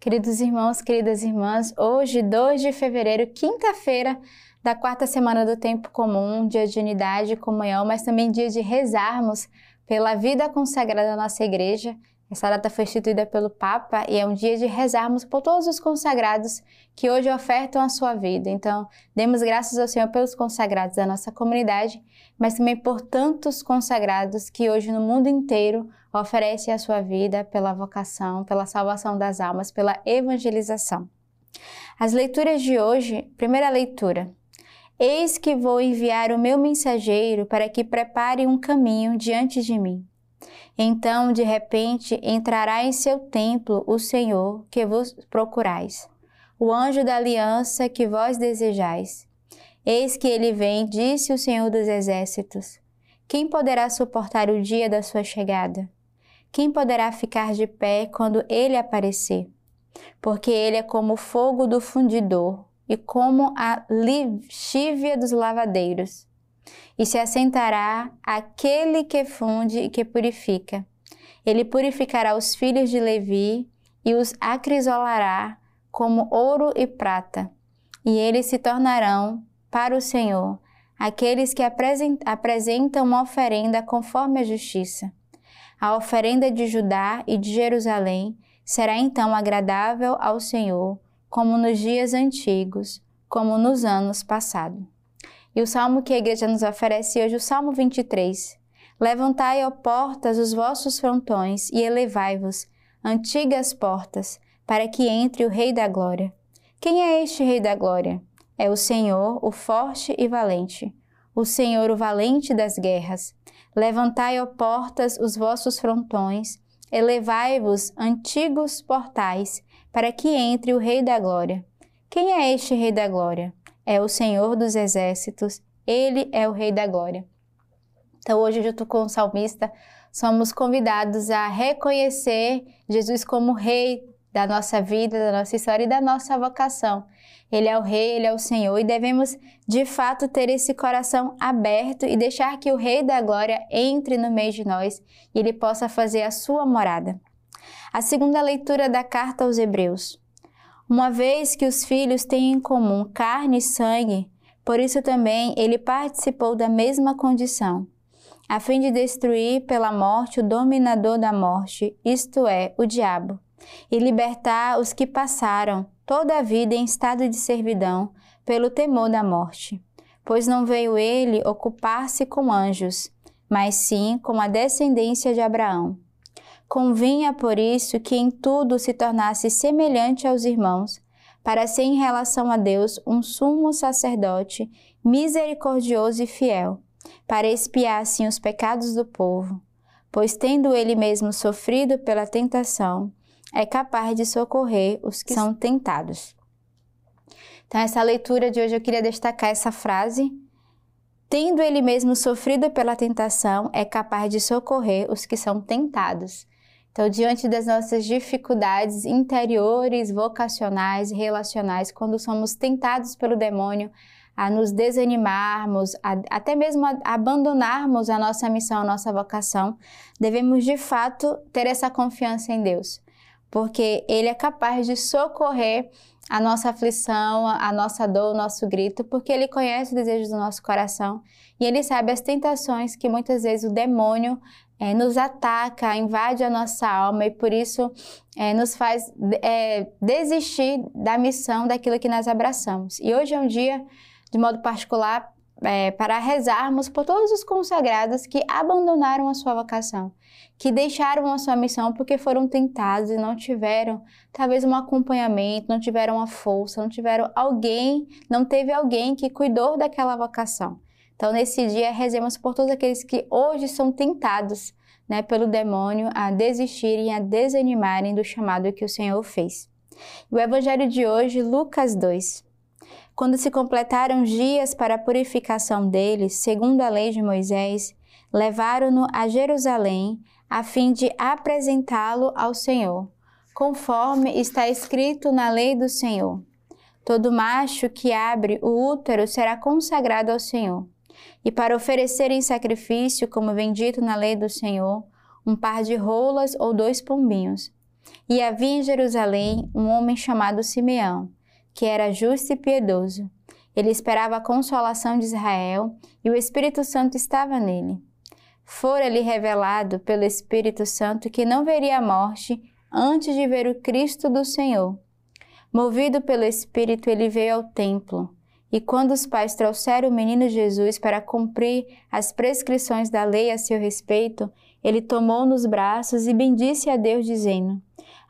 Queridos irmãos, queridas irmãs, hoje, 2 de fevereiro, quinta-feira da quarta semana do tempo comum, dia de unidade e comunhão, mas também dia de rezarmos pela vida consagrada da nossa igreja. Essa data foi instituída pelo Papa e é um dia de rezarmos por todos os consagrados que hoje ofertam a sua vida. Então, demos graças ao Senhor pelos consagrados da nossa comunidade, mas também por tantos consagrados que hoje no mundo inteiro oferecem a sua vida pela vocação, pela salvação das almas, pela evangelização. As leituras de hoje, primeira leitura, Eis que vou enviar o meu mensageiro para que prepare um caminho diante de mim. Então, de repente, entrará em seu templo o Senhor que vos procurais, o anjo da aliança que vós desejais. Eis que ele vem, disse o Senhor dos Exércitos. Quem poderá suportar o dia da sua chegada? Quem poderá ficar de pé quando ele aparecer? Porque ele é como o fogo do fundidor e como a lixívia dos lavadeiros. E se assentará aquele que funde e que purifica. Ele purificará os filhos de Levi e os acrisolará como ouro e prata. E eles se tornarão para o Senhor aqueles que apresentam uma oferenda conforme a justiça. A oferenda de Judá e de Jerusalém será então agradável ao Senhor como nos dias antigos, como nos anos passados. E o salmo que a igreja nos oferece hoje, o Salmo 23. Levantai, ó portas, os vossos frontões e elevai-vos, antigas portas, para que entre o Rei da Glória. Quem é este Rei da Glória? É o Senhor, o forte e valente, o Senhor, o valente das guerras. Levantai, ó portas, os vossos frontões, elevai-vos, antigos portais, para que entre o Rei da Glória. Quem é este Rei da Glória? É o Senhor dos Exércitos, ele é o Rei da Glória. Então, hoje, junto com o salmista, somos convidados a reconhecer Jesus como Rei da nossa vida, da nossa história e da nossa vocação. Ele é o Rei, Ele é o Senhor e devemos de fato ter esse coração aberto e deixar que o Rei da Glória entre no meio de nós e Ele possa fazer a sua morada. A segunda leitura da carta aos Hebreus. Uma vez que os filhos têm em comum carne e sangue, por isso também ele participou da mesma condição, a fim de destruir pela morte o dominador da morte, isto é, o diabo, e libertar os que passaram toda a vida em estado de servidão pelo temor da morte. Pois não veio ele ocupar-se com anjos, mas sim com a descendência de Abraão Convinha, por isso, que em tudo se tornasse semelhante aos irmãos, para ser em relação a Deus um sumo sacerdote misericordioso e fiel, para expiar assim os pecados do povo, pois tendo ele mesmo sofrido pela tentação, é capaz de socorrer os que são tentados. Então, essa leitura de hoje eu queria destacar essa frase. Tendo ele mesmo sofrido pela tentação, é capaz de socorrer os que são tentados. Então, diante das nossas dificuldades interiores, vocacionais relacionais, quando somos tentados pelo demônio a nos desanimarmos, a, até mesmo a, a abandonarmos a nossa missão, a nossa vocação, devemos de fato ter essa confiança em Deus, porque Ele é capaz de socorrer a nossa aflição, a nossa dor, o nosso grito, porque Ele conhece os desejos do nosso coração e Ele sabe as tentações que muitas vezes o demônio é, nos ataca, invade a nossa alma e por isso é, nos faz é, desistir da missão daquilo que nós abraçamos. E hoje é um dia, de modo particular, é, para rezarmos por todos os consagrados que abandonaram a sua vocação, que deixaram a sua missão porque foram tentados e não tiveram talvez um acompanhamento, não tiveram a força, não tiveram alguém, não teve alguém que cuidou daquela vocação. Então, nesse dia, rezemos por todos aqueles que hoje são tentados né, pelo demônio a desistirem, a desanimarem do chamado que o Senhor fez. O evangelho de hoje, Lucas 2. Quando se completaram dias para a purificação deles, segundo a lei de Moisés, levaram-no a Jerusalém, a fim de apresentá-lo ao Senhor, conforme está escrito na lei do Senhor. Todo macho que abre o útero será consagrado ao Senhor e para oferecer em sacrifício, como vem dito na lei do Senhor, um par de rolas ou dois pombinhos. E havia em Jerusalém um homem chamado Simeão, que era justo e piedoso. Ele esperava a consolação de Israel e o Espírito Santo estava nele. Fora-lhe revelado pelo Espírito Santo que não veria a morte antes de ver o Cristo do Senhor. Movido pelo Espírito, ele veio ao templo. E quando os pais trouxeram o menino Jesus para cumprir as prescrições da lei a seu respeito, ele tomou nos braços e bendisse a Deus, dizendo: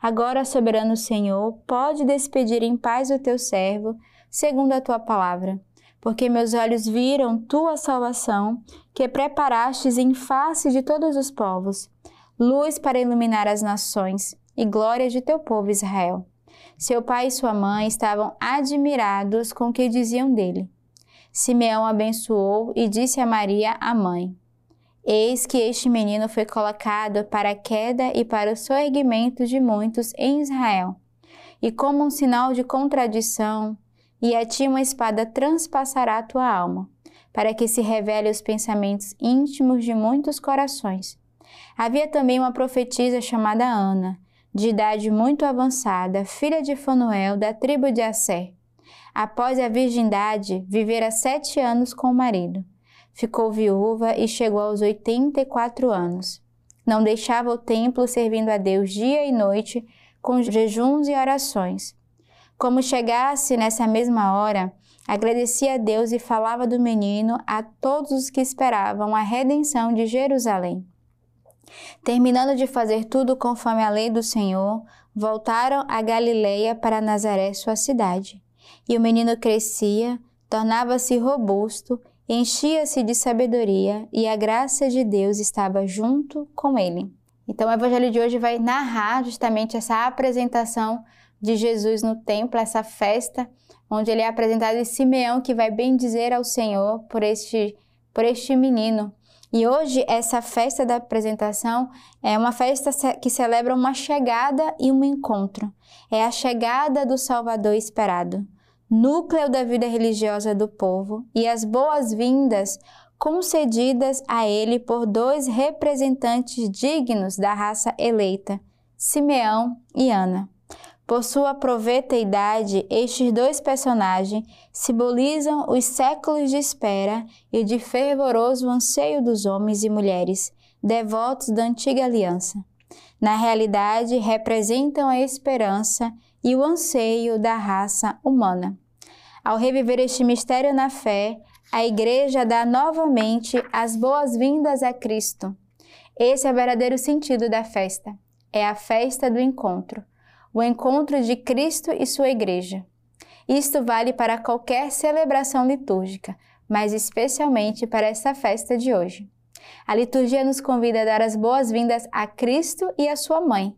Agora, soberano Senhor, pode despedir em paz o teu servo, segundo a tua palavra, porque meus olhos viram tua salvação, que preparastes em face de todos os povos, luz para iluminar as nações e glória de teu povo Israel. Seu pai e sua mãe estavam admirados com o que diziam dele. Simeão abençoou e disse a Maria, a mãe: Eis que este menino foi colocado para a queda e para o soerguimento de muitos em Israel. E como um sinal de contradição, e a ti uma espada transpassará a tua alma, para que se revele os pensamentos íntimos de muitos corações. Havia também uma profetisa chamada Ana, de idade muito avançada, filha de Fanuel, da tribo de Assé. Após a virgindade, vivera sete anos com o marido ficou viúva e chegou aos 84 anos. Não deixava o templo servindo a Deus dia e noite com jejuns e orações. Como chegasse nessa mesma hora, agradecia a Deus e falava do menino a todos os que esperavam a redenção de Jerusalém. Terminando de fazer tudo conforme a lei do Senhor, voltaram a Galileia para Nazaré, sua cidade. E o menino crescia, tornava-se robusto enchia-se de sabedoria e a graça de Deus estava junto com ele. Então, o evangelho de hoje vai narrar justamente essa apresentação de Jesus no templo, essa festa onde ele é apresentado e Simeão que vai bendizer ao Senhor por este por este menino. E hoje essa festa da apresentação é uma festa que celebra uma chegada e um encontro. É a chegada do Salvador esperado núcleo da vida religiosa do povo, e as boas-vindas concedidas a ele por dois representantes dignos da raça eleita, Simeão e Ana. Por sua proveiteidade, estes dois personagens simbolizam os séculos de espera e de fervoroso anseio dos homens e mulheres, devotos da antiga aliança. Na realidade, representam a esperança e o anseio da raça humana. Ao reviver este mistério na fé, a Igreja dá novamente as boas-vindas a Cristo. Esse é o verdadeiro sentido da festa. É a festa do encontro, o encontro de Cristo e sua Igreja. Isto vale para qualquer celebração litúrgica, mas especialmente para essa festa de hoje. A liturgia nos convida a dar as boas-vindas a Cristo e a sua mãe,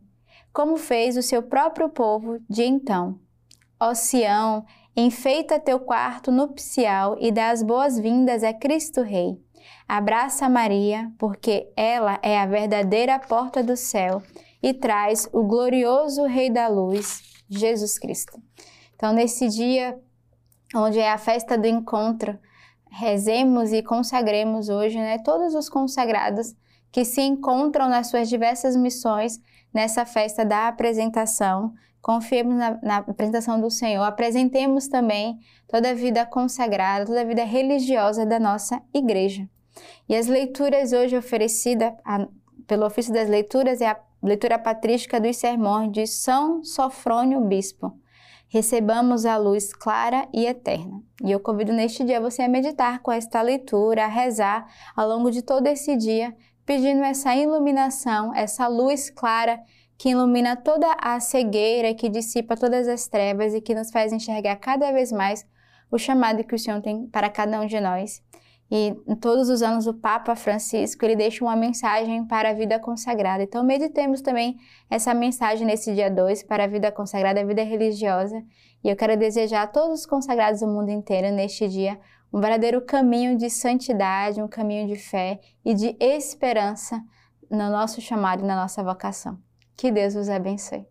como fez o seu próprio povo de então. Ó Sião, enfeita teu quarto nupcial e dá as boas-vindas a Cristo Rei. Abraça Maria, porque ela é a verdadeira porta do céu e traz o glorioso Rei da Luz, Jesus Cristo. Então, nesse dia, onde é a festa do encontro, rezemos e consagremos hoje né, todos os consagrados que se encontram nas suas diversas missões nessa festa da apresentação. Confiemos na, na, apresentação do Senhor, apresentemos também toda a vida consagrada, toda a vida religiosa da nossa igreja. E as leituras hoje oferecidas pelo ofício das leituras é a leitura patrística dos sermões de São Sofrônio Bispo. Recebamos a luz clara e eterna. E eu convido neste dia você a meditar com esta leitura, a rezar ao longo de todo esse dia, pedindo essa iluminação, essa luz clara que ilumina toda a cegueira, que dissipa todas as trevas e que nos faz enxergar cada vez mais o chamado que o Senhor tem para cada um de nós. E todos os anos o Papa Francisco, ele deixa uma mensagem para a vida consagrada. Então meditemos também essa mensagem nesse dia 2 para a vida consagrada, a vida religiosa. E eu quero desejar a todos os consagrados do mundo inteiro neste dia um verdadeiro caminho de santidade, um caminho de fé e de esperança no nosso chamado e na nossa vocação. Que Deus os abençoe.